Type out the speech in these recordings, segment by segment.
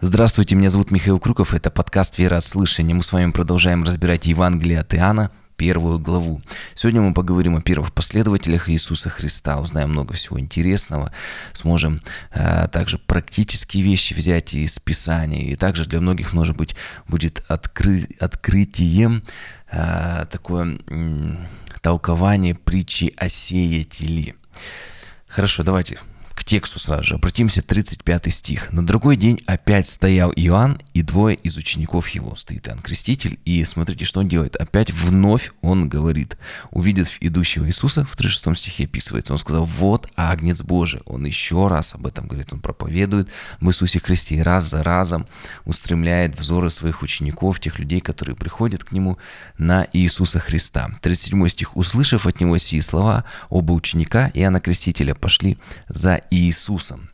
Здравствуйте, меня зовут Михаил Круков, это подкаст «Вера от слышания». Мы с вами продолжаем разбирать Евангелие от Иоанна, первую главу. Сегодня мы поговорим о первых последователях Иисуса Христа, узнаем много всего интересного, сможем э, также практические вещи взять из Писания, и также для многих, может быть, будет откры... открытием э, такое э, толкование притчи о сеятеле. Хорошо, давайте к тексту сразу же. Обратимся, 35 стих. «На другой день опять стоял Иоанн и двое из учеников его». Стоит Иоанн Креститель, и смотрите, что он делает. Опять вновь он говорит, увидев идущего Иисуса, в 36 стихе описывается, он сказал, «Вот Агнец Божий». Он еще раз об этом говорит, он проповедует в Иисусе Христе и раз за разом устремляет взоры своих учеников, тех людей, которые приходят к нему, на Иисуса Христа. 37 стих. «Услышав от него сии слова, оба ученика Иоанна Крестителя пошли за Иисусом.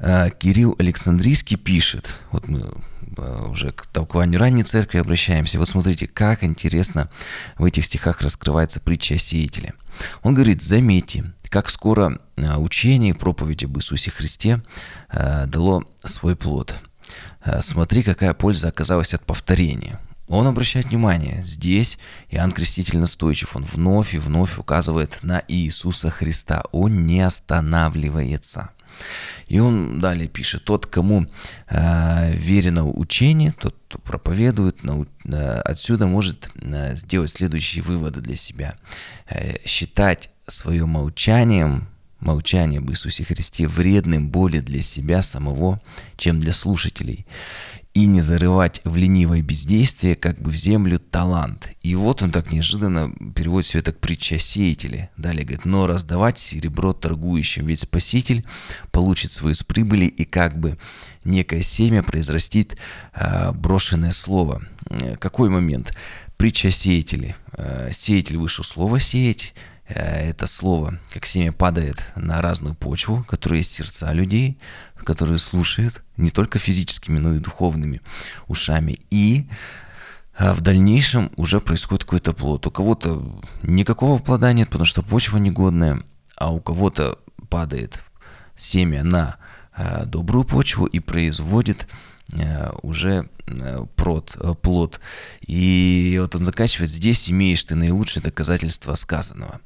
Э, Кирилл Александрийский пишет, вот мы э, уже к толкованию ранней церкви обращаемся. Вот смотрите, как интересно в этих стихах раскрывается притча о сеятеле. Он говорит, заметьте, как скоро э, учение и проповедь об Иисусе Христе дало свой плод. Смотри, какая польза оказалась от повторения. Он обращает внимание, здесь Иоанн Креститель настойчив, он вновь и вновь указывает на Иисуса Христа, он не останавливается. И он далее пишет, тот, кому э, верено учение, тот, кто проповедует, нау, э, отсюда может э, сделать следующие выводы для себя. Э, считать свое молчанием, молчание об Иисусе Христе вредным более для себя самого, чем для слушателей и не зарывать в ленивое бездействие, как бы в землю талант. И вот он так неожиданно переводит все это к притче о сеятеле. Далее говорит, но раздавать серебро торгующим, ведь спаситель получит свою с прибыли и как бы некое семя произрастит э, брошенное слово. Э, какой момент? Притча о сеятеле. Э, сеятель вышел слово сеять, это слово, как семя падает на разную почву, которая есть сердца людей, которые слушают не только физическими, но и духовными ушами. И э, в дальнейшем уже происходит какой-то плод. У кого-то никакого плода нет, потому что почва негодная, а у кого-то падает семя на э, добрую почву и производит Э, уже э, прод, э, плод. И вот он заканчивает, здесь имеешь ты наилучшее доказательство сказанного.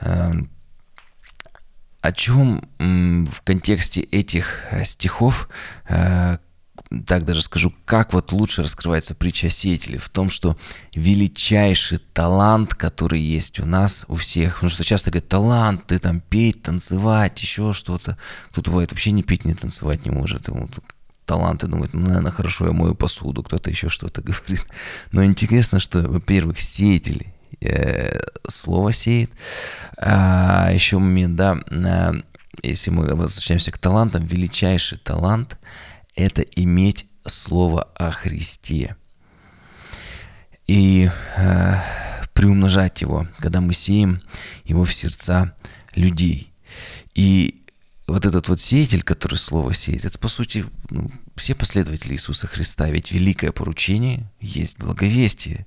Эм, о чем в контексте этих стихов, так даже скажу, как вот лучше раскрывается притча сеятелей в том, что величайший талант, который есть у нас, у всех, потому что часто говорят, талант, ты там петь, танцевать, еще что-то. Кто-то бывает вообще не петь, не танцевать не может, ему таланты, думают, ну, наверное, хорошо, я мою посуду, кто-то еще что-то говорит. Но интересно, что, во-первых, сеятели э, слово сеет. А еще момент, да, э, если мы возвращаемся к талантам, величайший талант – это иметь слово о Христе. И э, приумножать его, когда мы сеем его в сердца людей. И вот этот вот сеятель, который слово сеет, это по сути ну, все последователи Иисуса Христа, ведь великое поручение есть благовестие.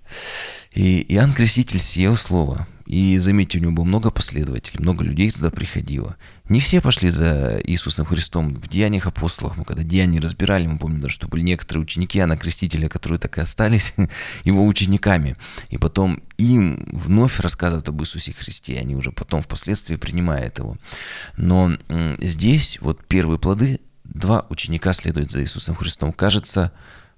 И Иоанн Креститель сеял слово, и заметьте, у него было много последователей, много людей туда приходило. Не все пошли за Иисусом Христом. В Деяниях апостолах, мы когда Деяния разбирали, мы помним даже, что были некоторые ученики Иоанна Крестителя, которые так и остались его учениками. И потом им вновь рассказывают об Иисусе Христе, и они уже потом впоследствии принимают его. Но здесь вот первые плоды, два ученика следуют за Иисусом Христом. Кажется,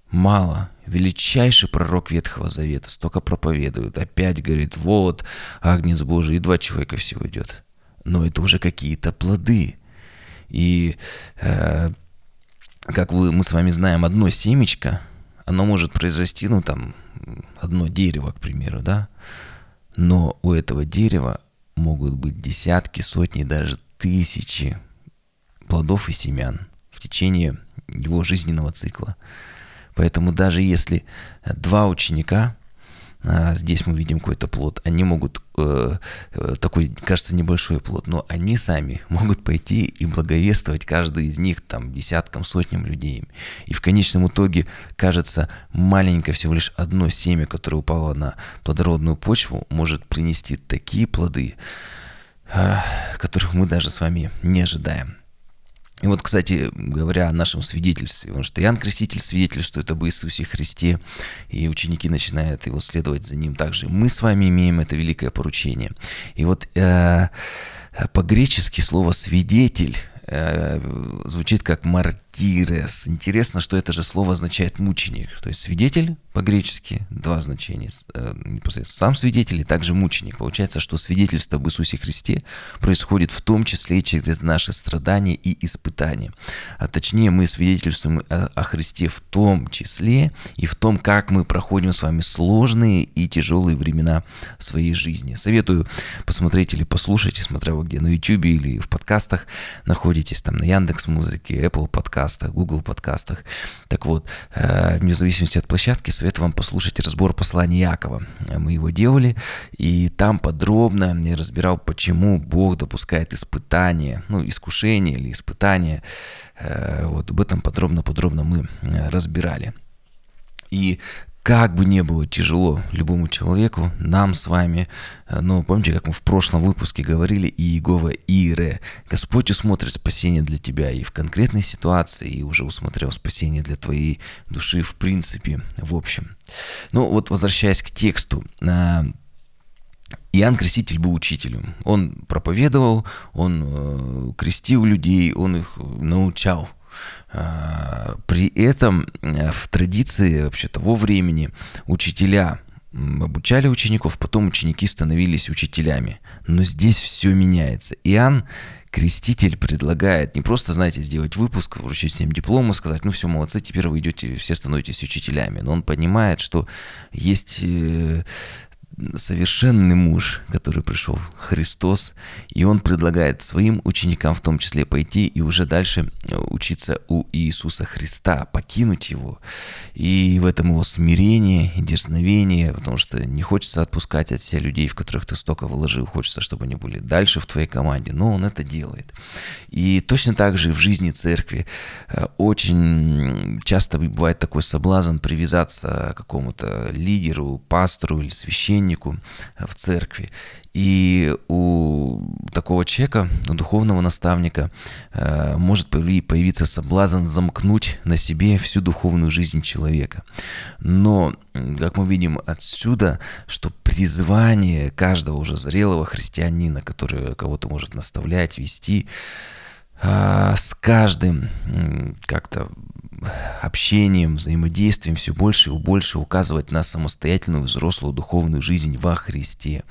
мало. Величайший пророк Ветхого Завета столько проповедует. Опять говорит, вот, Агнец Божий, и два человека всего идет. Но это уже какие-то плоды. И, э, как вы, мы с вами знаем, одно семечко, оно может произрасти, ну, там, одно дерево, к примеру, да? Но у этого дерева могут быть десятки, сотни, даже тысячи плодов и семян в течение его жизненного цикла. Поэтому даже если два ученика, а, здесь мы видим какой-то плод, они могут, э, э, такой, кажется, небольшой плод, но они сами могут пойти и благовествовать каждый из них там десяткам, сотням людей. И в конечном итоге, кажется, маленькое всего лишь одно семя, которое упало на плодородную почву, может принести такие плоды, э, которых мы даже с вами не ожидаем. И вот, кстати, говоря о нашем свидетельстве, потому что Иоанн Креститель свидетельствует об Иисусе Христе, и ученики начинают его следовать за ним также. Мы с вами имеем это великое поручение. И вот э, по-гречески слово «свидетель» э, звучит как «мартирес». Интересно, что это же слово означает «мученик». То есть свидетель по-гречески, два значения. Э, непосредственно сам свидетель и также мученик. Получается, что свидетельство об Иисусе Христе происходит в том числе через наши страдания и испытания. А точнее, мы свидетельствуем о Христе в том числе и в том, как мы проходим с вами сложные и тяжелые времена в своей жизни. Советую посмотреть или послушать, смотря вы где, на YouTube или в подкастах находитесь, там на Яндекс Музыке, Apple подкастах, Google подкастах. Так вот, э, вне зависимости от площадки, советую вам послушать разбор послания Якова. Мы его делали, и там подробно я разбирал, почему Бог допускает испытания, ну, искушения или испытания. Э, вот об этом подробно-подробно мы э, разбирали. И как бы не было тяжело любому человеку, нам с вами, но помните, как мы в прошлом выпуске говорили, Иегова Ире, Господь усмотрит спасение для тебя и в конкретной ситуации, и уже усмотрел спасение для твоей души в принципе, в общем. Ну вот возвращаясь к тексту, э, Иоанн Креститель был учителем. Он проповедовал, он э, крестил людей, он их научал при этом э, в традиции вообще того времени учителя обучали учеников, потом ученики становились учителями. Но здесь все меняется. Иоанн Креститель предлагает не просто, знаете, сделать выпуск, вручить всем диплом и сказать, ну все, молодцы, теперь вы идете, все становитесь учителями. Но он понимает, что есть э, совершенный муж, который пришел, Христос, и он предлагает своим ученикам в том числе пойти и уже дальше э, учиться у Иисуса Христа, покинуть его. И в этом его смирение и дерзновение, потому что не хочется отпускать от себя людей, в которых ты столько вложил, хочется, чтобы они были дальше в твоей команде, но он это делает. И точно так же в жизни церкви э, очень часто бывает такой соблазн привязаться к какому-то лидеру, пастору или священнику, священнику в церкви. И у такого человека, у духовного наставника, э, может появиться соблазн замкнуть на себе всю духовную жизнь человека. Но, как мы видим отсюда, что призвание каждого уже зрелого христианина, который кого-то может наставлять, вести, э, с каждым как-то общением, взаимодействием все больше и больше указывать на самостоятельную взрослую духовную жизнь во Христе,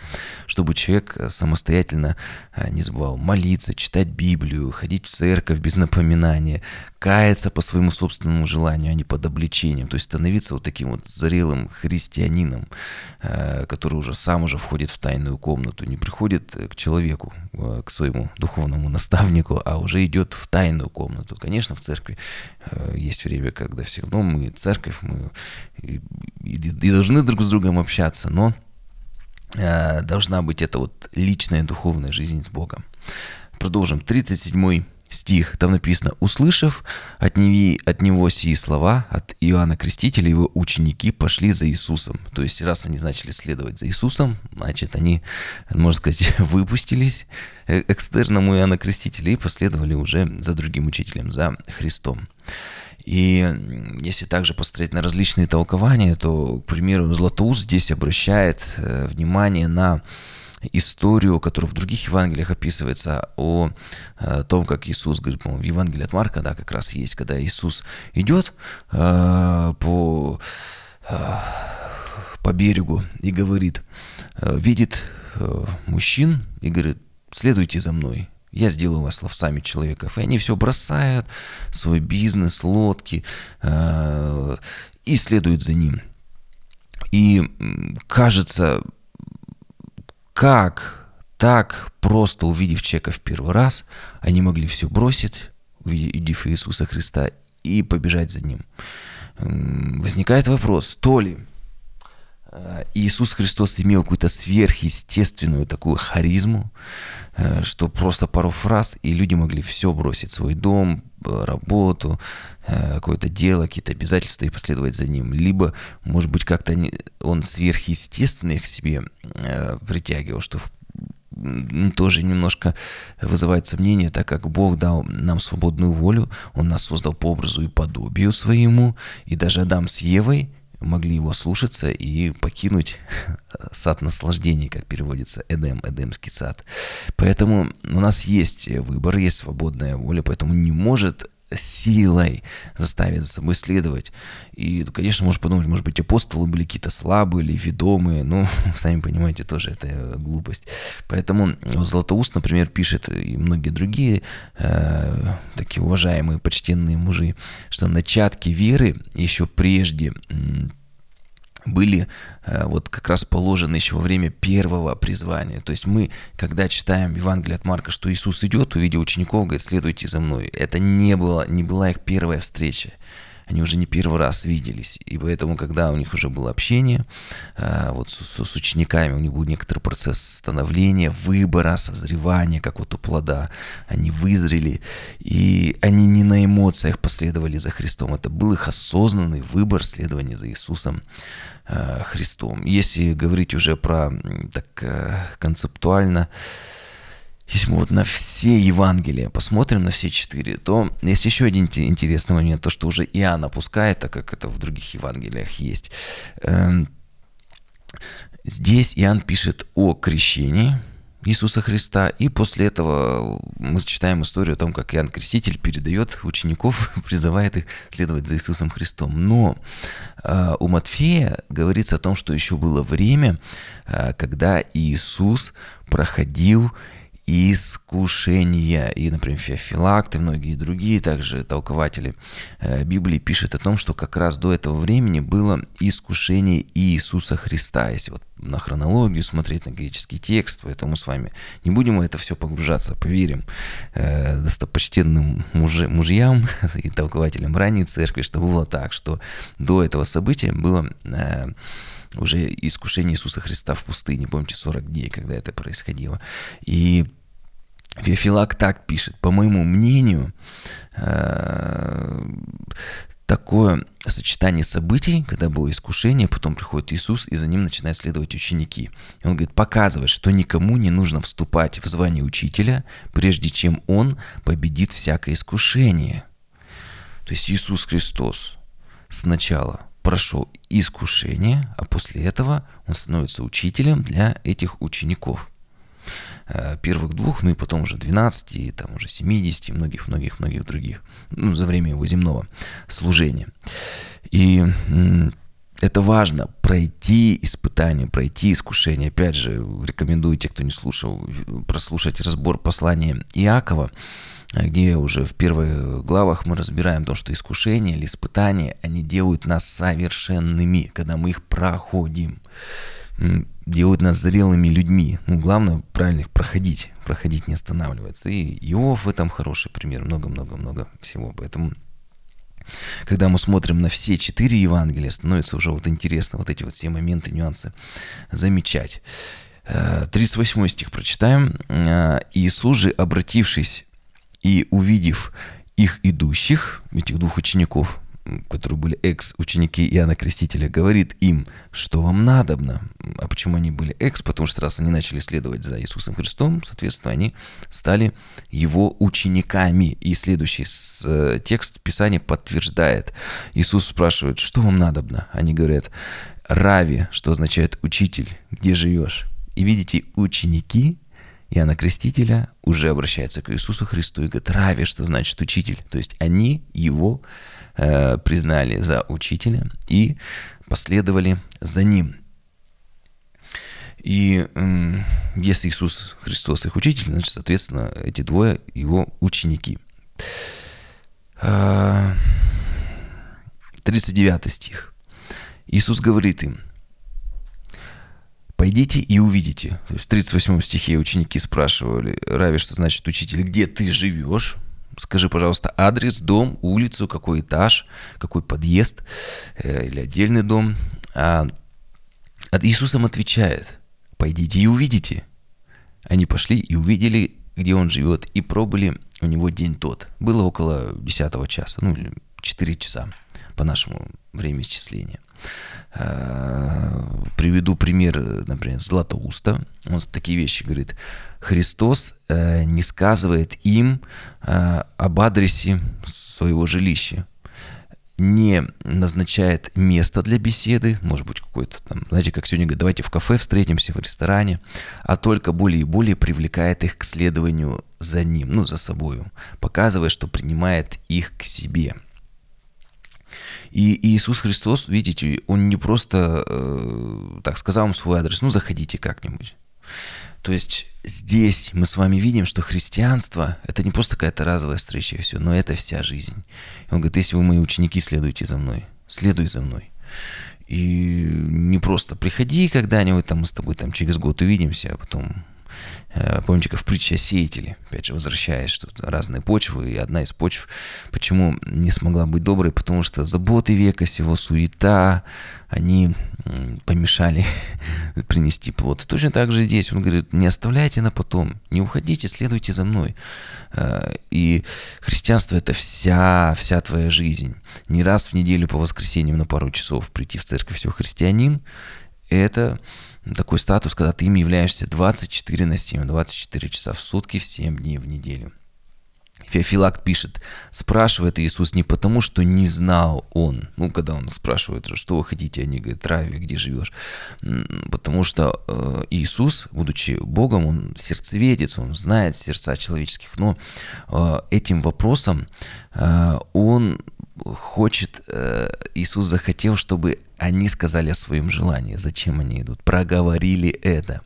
чтобы человек э, самостоятельно э, не забывал молиться, читать Библию, ходить в церковь без напоминания, каяться по своему собственному желанию, а не под обличением, то есть становиться вот таким вот зрелым христианином, э, который уже сам уже входит в тайную комнату, не приходит к человеку, к своему духовному наставнику, а уже идет в тайную комнату. Конечно, в церкви есть есть время, когда все равно мы церковь, мы и, и, и должны друг с другом общаться, но э, должна быть эта вот личная духовная жизнь с Богом. Продолжим. 37 стих, там написано, «Услышав от, неви, от него сии слова, от Иоанна Крестителя, его ученики пошли за Иисусом». То есть, раз они начали следовать за Иисусом, значит, они, можно сказать, выпустились э, экстерному Иоанна Крестителя и последовали уже за другим учителем, за Христом. И если также посмотреть на различные толкования, то, к примеру, Златоуст здесь обращает э, внимание на историю, которая в других Евангелиях описывается, о, о том, как Иисус, говорит, в Евангелии от Марка, да, как раз есть, когда Иисус идет э, по, э, по берегу и говорит, э, видит э, мужчин и говорит, следуйте за мной я сделаю вас ловцами человеков. И они все бросают, свой бизнес, лодки, э, и следуют за ним. И кажется, как так просто увидев человека в первый раз, они могли все бросить, увидев Иисуса Христа, и побежать за ним. Возникает вопрос, то ли Иисус Христос имел какую-то сверхъестественную такую харизму, э, что просто пару фраз, и люди могли все бросить, свой дом, э, работу, какое-то дело, какие-то обязательства и последовать за ним. Либо, может быть, как-то он сверхъестественно их к себе притягивал, что тоже немножко вызывает сомнение, так как Бог дал нам свободную волю, Он нас создал по образу и подобию своему, и даже Адам с Евой могли его слушаться и покинуть сад наслаждений, как переводится Эдем, Эдемский сад. Поэтому у нас есть выбор, есть свободная воля, поэтому не может силой заставит за собой следовать. И, конечно, можно подумать, может быть, апостолы были какие-то слабые или ведомые, ну, сами понимаете, тоже это глупость. Поэтому Златоуст, например, пишет, и многие другие э, такие уважаемые, почтенные мужи, что начатки веры еще прежде были э, вот как раз положены еще во время первого призвания. То есть мы, когда читаем Евангелие от Марка, что Иисус идет, увидел учеников, говорит, следуйте за мной. Это не, было, не была их первая встреча они уже не первый раз виделись. И поэтому, когда у них уже было общение, э, вот с, с учениками, у них был некоторый процесс становления, выбора, созревания, как вот у плода, они вызрели, и они не на эмоциях последовали за Христом. Это был их осознанный выбор следования за Иисусом э, Христом. Если говорить уже про так э, концептуально, если мы вот на все Евангелия посмотрим, на все четыре, то есть еще один интересный момент, то, что уже Иоанн опускает, так как это в других Евангелиях есть. Эм, здесь Иоанн пишет о крещении Иисуса Христа, и после этого мы читаем историю о том, как Иоанн Креститель передает учеников, призывает их следовать за Иисусом Христом. Но э, у Матфея говорится о том, что еще было время, э, когда Иисус проходил искушения. И, например, Феофилакт и многие другие также толкователи э, Библии пишут о том, что как раз до этого времени было искушение Иисуса Христа. Если вот на хронологию смотреть, на греческий текст, поэтому с вами не будем в это все погружаться, поверим э, достопочтенным муж, мужьям и толкователям ранней церкви, что было так, что до этого события было э, уже искушение Иисуса Христа в пустыне, помните, 40 дней, когда это происходило. И Феофилак так пишет, по моему мнению, э, такое сочетание событий, когда было искушение, потом приходит Иисус, и за ним начинают следовать ученики. И он говорит, показывает, что никому не нужно вступать в звание учителя, прежде чем он победит всякое искушение. То есть Иисус Христос сначала прошел искушение, а после этого он становится учителем для этих учеников. Э, первых двух, ну и потом уже 12, и там уже 70, и многих-многих-многих других, ну, за время его земного служения. И это важно, пройти испытание, пройти искушение. Опять же, рекомендую те, кто не слушал, прослушать разбор послания Иакова, где уже в первых главах мы разбираем то, что искушения или испытания, они делают нас совершенными, когда мы их проходим. Делают нас зрелыми людьми. Ну, главное, правильно их проходить, проходить, не останавливаться. И Иов в этом хороший пример, много-много-много всего. Поэтому когда мы смотрим на все четыре Евангелия, становится уже вот интересно вот эти вот все моменты, нюансы замечать. 38 э, стих прочитаем. «Э, «Иисус же, обратившись и увидев их идущих, этих двух учеников, которые были экс-ученики Иоанна Крестителя, говорит им, что вам надобно. А почему они были экс? Потому что раз они начали следовать за Иисусом Христом, соответственно, они стали его учениками. И следующий э, текст Писания подтверждает. Иисус спрашивает, что вам надобно? Они говорят, Рави, что означает учитель, где живешь? И видите, ученики Иоанна Крестителя уже обращается к Иисусу Христу и говорит, Рави, что значит учитель. То есть они его э, признали за учителя и последовали за ним. И э, если Иисус Христос их учитель, значит, соответственно, эти двое его ученики. 39 стих. Иисус говорит им, Пойдите и увидите. То есть в 38 стихе ученики спрашивали, Рави, что значит учитель, где ты живешь? Скажи, пожалуйста, адрес, дом, улицу, какой этаж, какой подъезд э, или отдельный дом. А, Иисус им отвечает, пойдите и увидите. Они пошли и увидели, где он живет, и пробыли у него день тот. Было около 10 часа, ну или 4 часа по нашему времени исчисления. Приведу пример, например, Златоуста. Он такие вещи говорит. Христос не сказывает им об адресе своего жилища не назначает место для беседы, может быть, какой-то там, знаете, как сегодня говорят, давайте в кафе встретимся, в ресторане, а только более и более привлекает их к следованию за ним, ну, за собою, показывая, что принимает их к себе. И Иисус Христос, видите, Он не просто э, так сказал вам свой адрес, ну, заходите как-нибудь. То есть здесь мы с вами видим, что христианство – это не просто какая-то разовая встреча и все, но это вся жизнь. И он говорит, если вы мои ученики, следуйте за мной, следуй за мной. И не просто приходи когда-нибудь, там мы с тобой там через год увидимся, а потом помните, как в притче о сеятеле, опять же, возвращаясь, что разные почвы, и одна из почв, почему не смогла быть доброй, потому что заботы века сего, суета, они помешали принести плод. Точно так же здесь он говорит, не оставляйте на потом, не уходите, следуйте за мной. Э, и христианство – это вся, вся твоя жизнь. Не раз в неделю по воскресеньям на пару часов прийти в церковь все христианин – это такой статус, когда ты им являешься 24 на 7, 24 часа в сутки, в 7 дней в неделю. Феофилакт пишет, спрашивает Иисус не потому, что не знал он, ну, когда он спрашивает, что вы хотите, они говорят, Рави, где живешь, потому что э, Иисус, будучи Богом, он сердцеведец, он знает сердца человеческих, но э, этим вопросом э, он хочет, э, Иисус захотел, чтобы они сказали о своем желании, зачем они идут, проговорили это.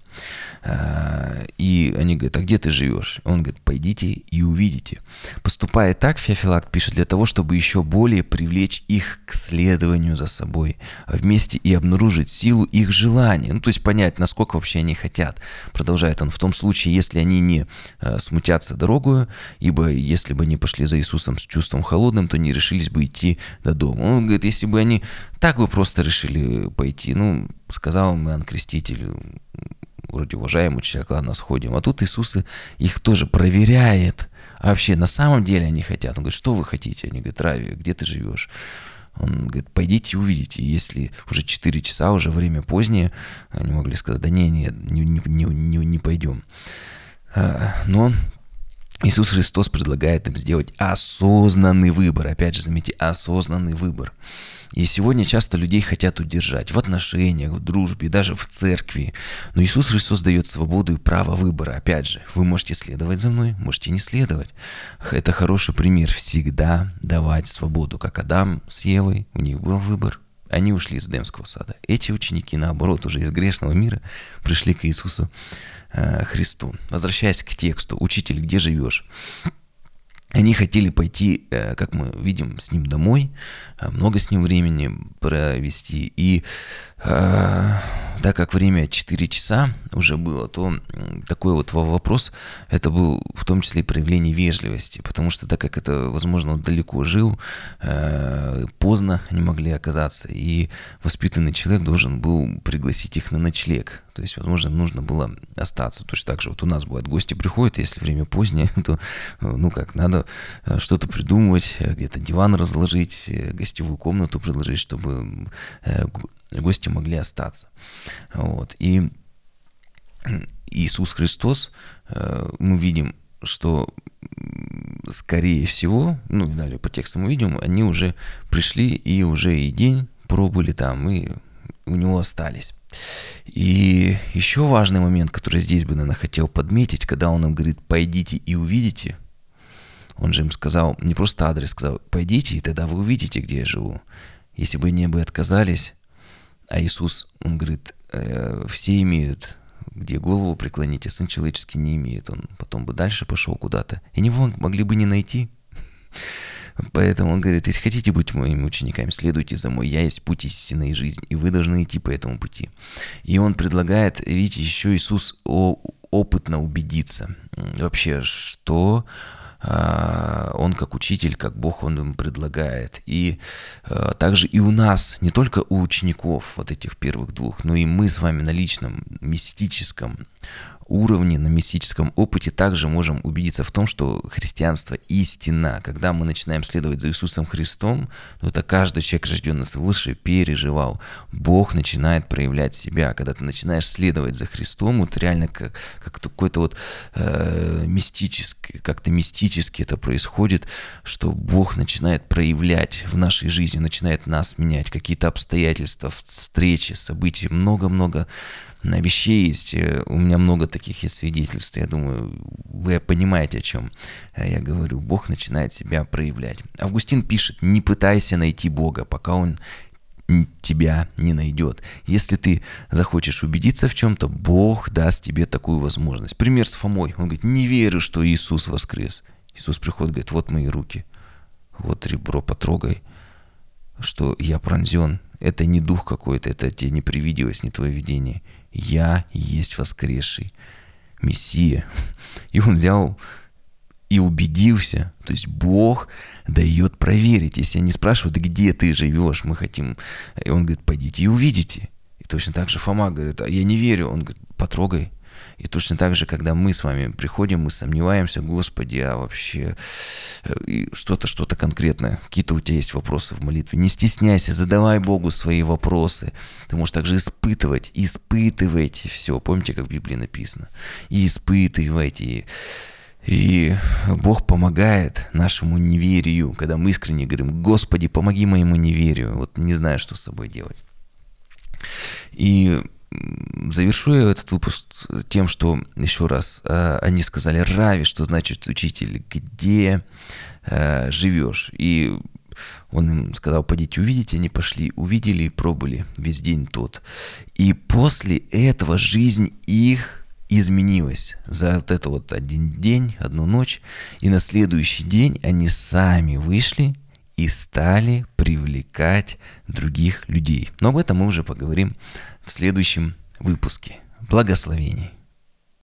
А, и они говорят, а где ты живешь? Он говорит, пойдите и увидите. Поступая так, Феофилакт пишет для того, чтобы еще более привлечь их к следованию за собой, а вместе и обнаружить силу их желания. Ну, то есть понять, насколько вообще они хотят. Продолжает он, в том случае, если они не а, смутятся дорогою, ибо если бы они пошли за Иисусом с чувством холодным, то не решились бы идти до дома. Он говорит, если бы они так бы просто решили пойти, ну, сказал им Иоанн Креститель, вроде уважаемый человек, ладно, сходим. А тут Иисус их тоже проверяет. А вообще, на самом деле они хотят. Он говорит, что вы хотите? Они говорят, Рави, где ты живешь? Он говорит, пойдите и увидите. Если уже 4 часа, уже время позднее, они могли сказать, да не, не, не, не, не, пойдем. А, но Иисус Христос предлагает им сделать осознанный выбор. Опять же, заметьте, осознанный выбор. И сегодня часто людей хотят удержать в отношениях, в дружбе, даже в церкви. Но Иисус Христос дает свободу и право выбора. Опять же, вы можете следовать за мной, можете не следовать. Это хороший пример. Всегда давать свободу. Как Адам с Евой, у них был выбор. Они ушли из Демского сада. Эти ученики, наоборот, уже из грешного мира пришли к Иисусу э, Христу. Возвращаясь к тексту. «Учитель, где живешь?» Они хотели пойти, э, как мы видим, с ним домой, э, много с ним времени провести. И так как время 4 часа уже было, то такой вот вопрос, это был в том числе и проявление вежливости, потому что так как это, возможно, он далеко жил, э, поздно они могли оказаться, и воспитанный человек должен был пригласить их на ночлег. То есть, возможно, нужно было остаться. Точно так же вот у нас бывает, гости приходят, если время позднее, то, ну как, надо э, что-то придумывать, где-то диван разложить, э, гостевую комнату предложить, чтобы гости могли остаться. Вот. И Иисус Христос, э, мы видим, что скорее всего, ну, далее по тексту мы видим, они уже пришли и уже и день пробыли там, и у него остались. И еще важный момент, который здесь бы, наверное, хотел подметить, когда он им говорит, пойдите и увидите, он же им сказал, не просто адрес, сказал, пойдите, и тогда вы увидите, где я живу. Если бы они бы отказались, а Иисус, он говорит, э, все имеют, где голову преклонить, а сын человеческий не имеет. Он потом бы дальше пошел куда-то. И него могли бы не найти. Поэтому он говорит, если хотите быть моими учениками, следуйте за мной. Я есть путь истинной жизни, и вы должны идти по этому пути. И он предлагает, видите, еще Иисус опытно убедиться вообще, что он как учитель, как Бог, он им предлагает. И а, также и у нас, не только у учеников вот этих первых двух, но и мы с вами на личном, мистическом уровне, на мистическом опыте также можем убедиться в том, что христианство истина. Когда мы начинаем следовать за Иисусом Христом, то это каждый человек, рожденный свыше, переживал. Бог начинает проявлять себя. Когда ты начинаешь следовать за Христом, вот реально как, как какой-то вот э, мистический, как-то мистически это происходит, что Бог начинает проявлять в нашей жизни, начинает нас менять, какие-то обстоятельства, встречи, события, много-много вещей есть. Э, у меня много таких есть свидетельств. Я думаю, вы понимаете, о чем я говорю. Бог начинает себя проявлять. Августин пишет, не пытайся найти Бога, пока Он тебя не найдет. Если ты захочешь убедиться в чем-то, Бог даст тебе такую возможность. Пример с Фомой. Он говорит, не верю, что Иисус воскрес. Иисус приходит, говорит, вот мои руки, вот ребро, потрогай, что я пронзен. Это не дух какой-то, это тебе не привиделось, не твое видение. Я есть воскресший Мессия. И он взял и убедился. То есть Бог дает проверить. Если они спрашивают, где ты живешь, мы хотим... И он говорит, пойдите и увидите. И точно так же Фома говорит, а я не верю. Он говорит, потрогай. И точно так же, когда мы с вами приходим, мы сомневаемся, Господи, а вообще э, что-то, что-то конкретное, какие-то у тебя есть вопросы в молитве. Не стесняйся, задавай Богу свои вопросы. Ты можешь также испытывать, испытывайте все. Помните, как в Библии написано? И испытывайте. И Бог помогает нашему неверию, когда мы искренне говорим, Господи, помоги моему неверию. Вот не знаю, что с собой делать. И завершу я этот выпуск тем, что еще раз э, они сказали Рави, что значит учитель, где э, живешь. И он им сказал, пойдите увидите, они пошли, увидели и пробовали весь день тот. И после этого жизнь их изменилась за вот это вот один день, одну ночь. И на следующий день они сами вышли и стали привлекать других людей. Но об этом мы уже поговорим в следующем выпуске. Благословений!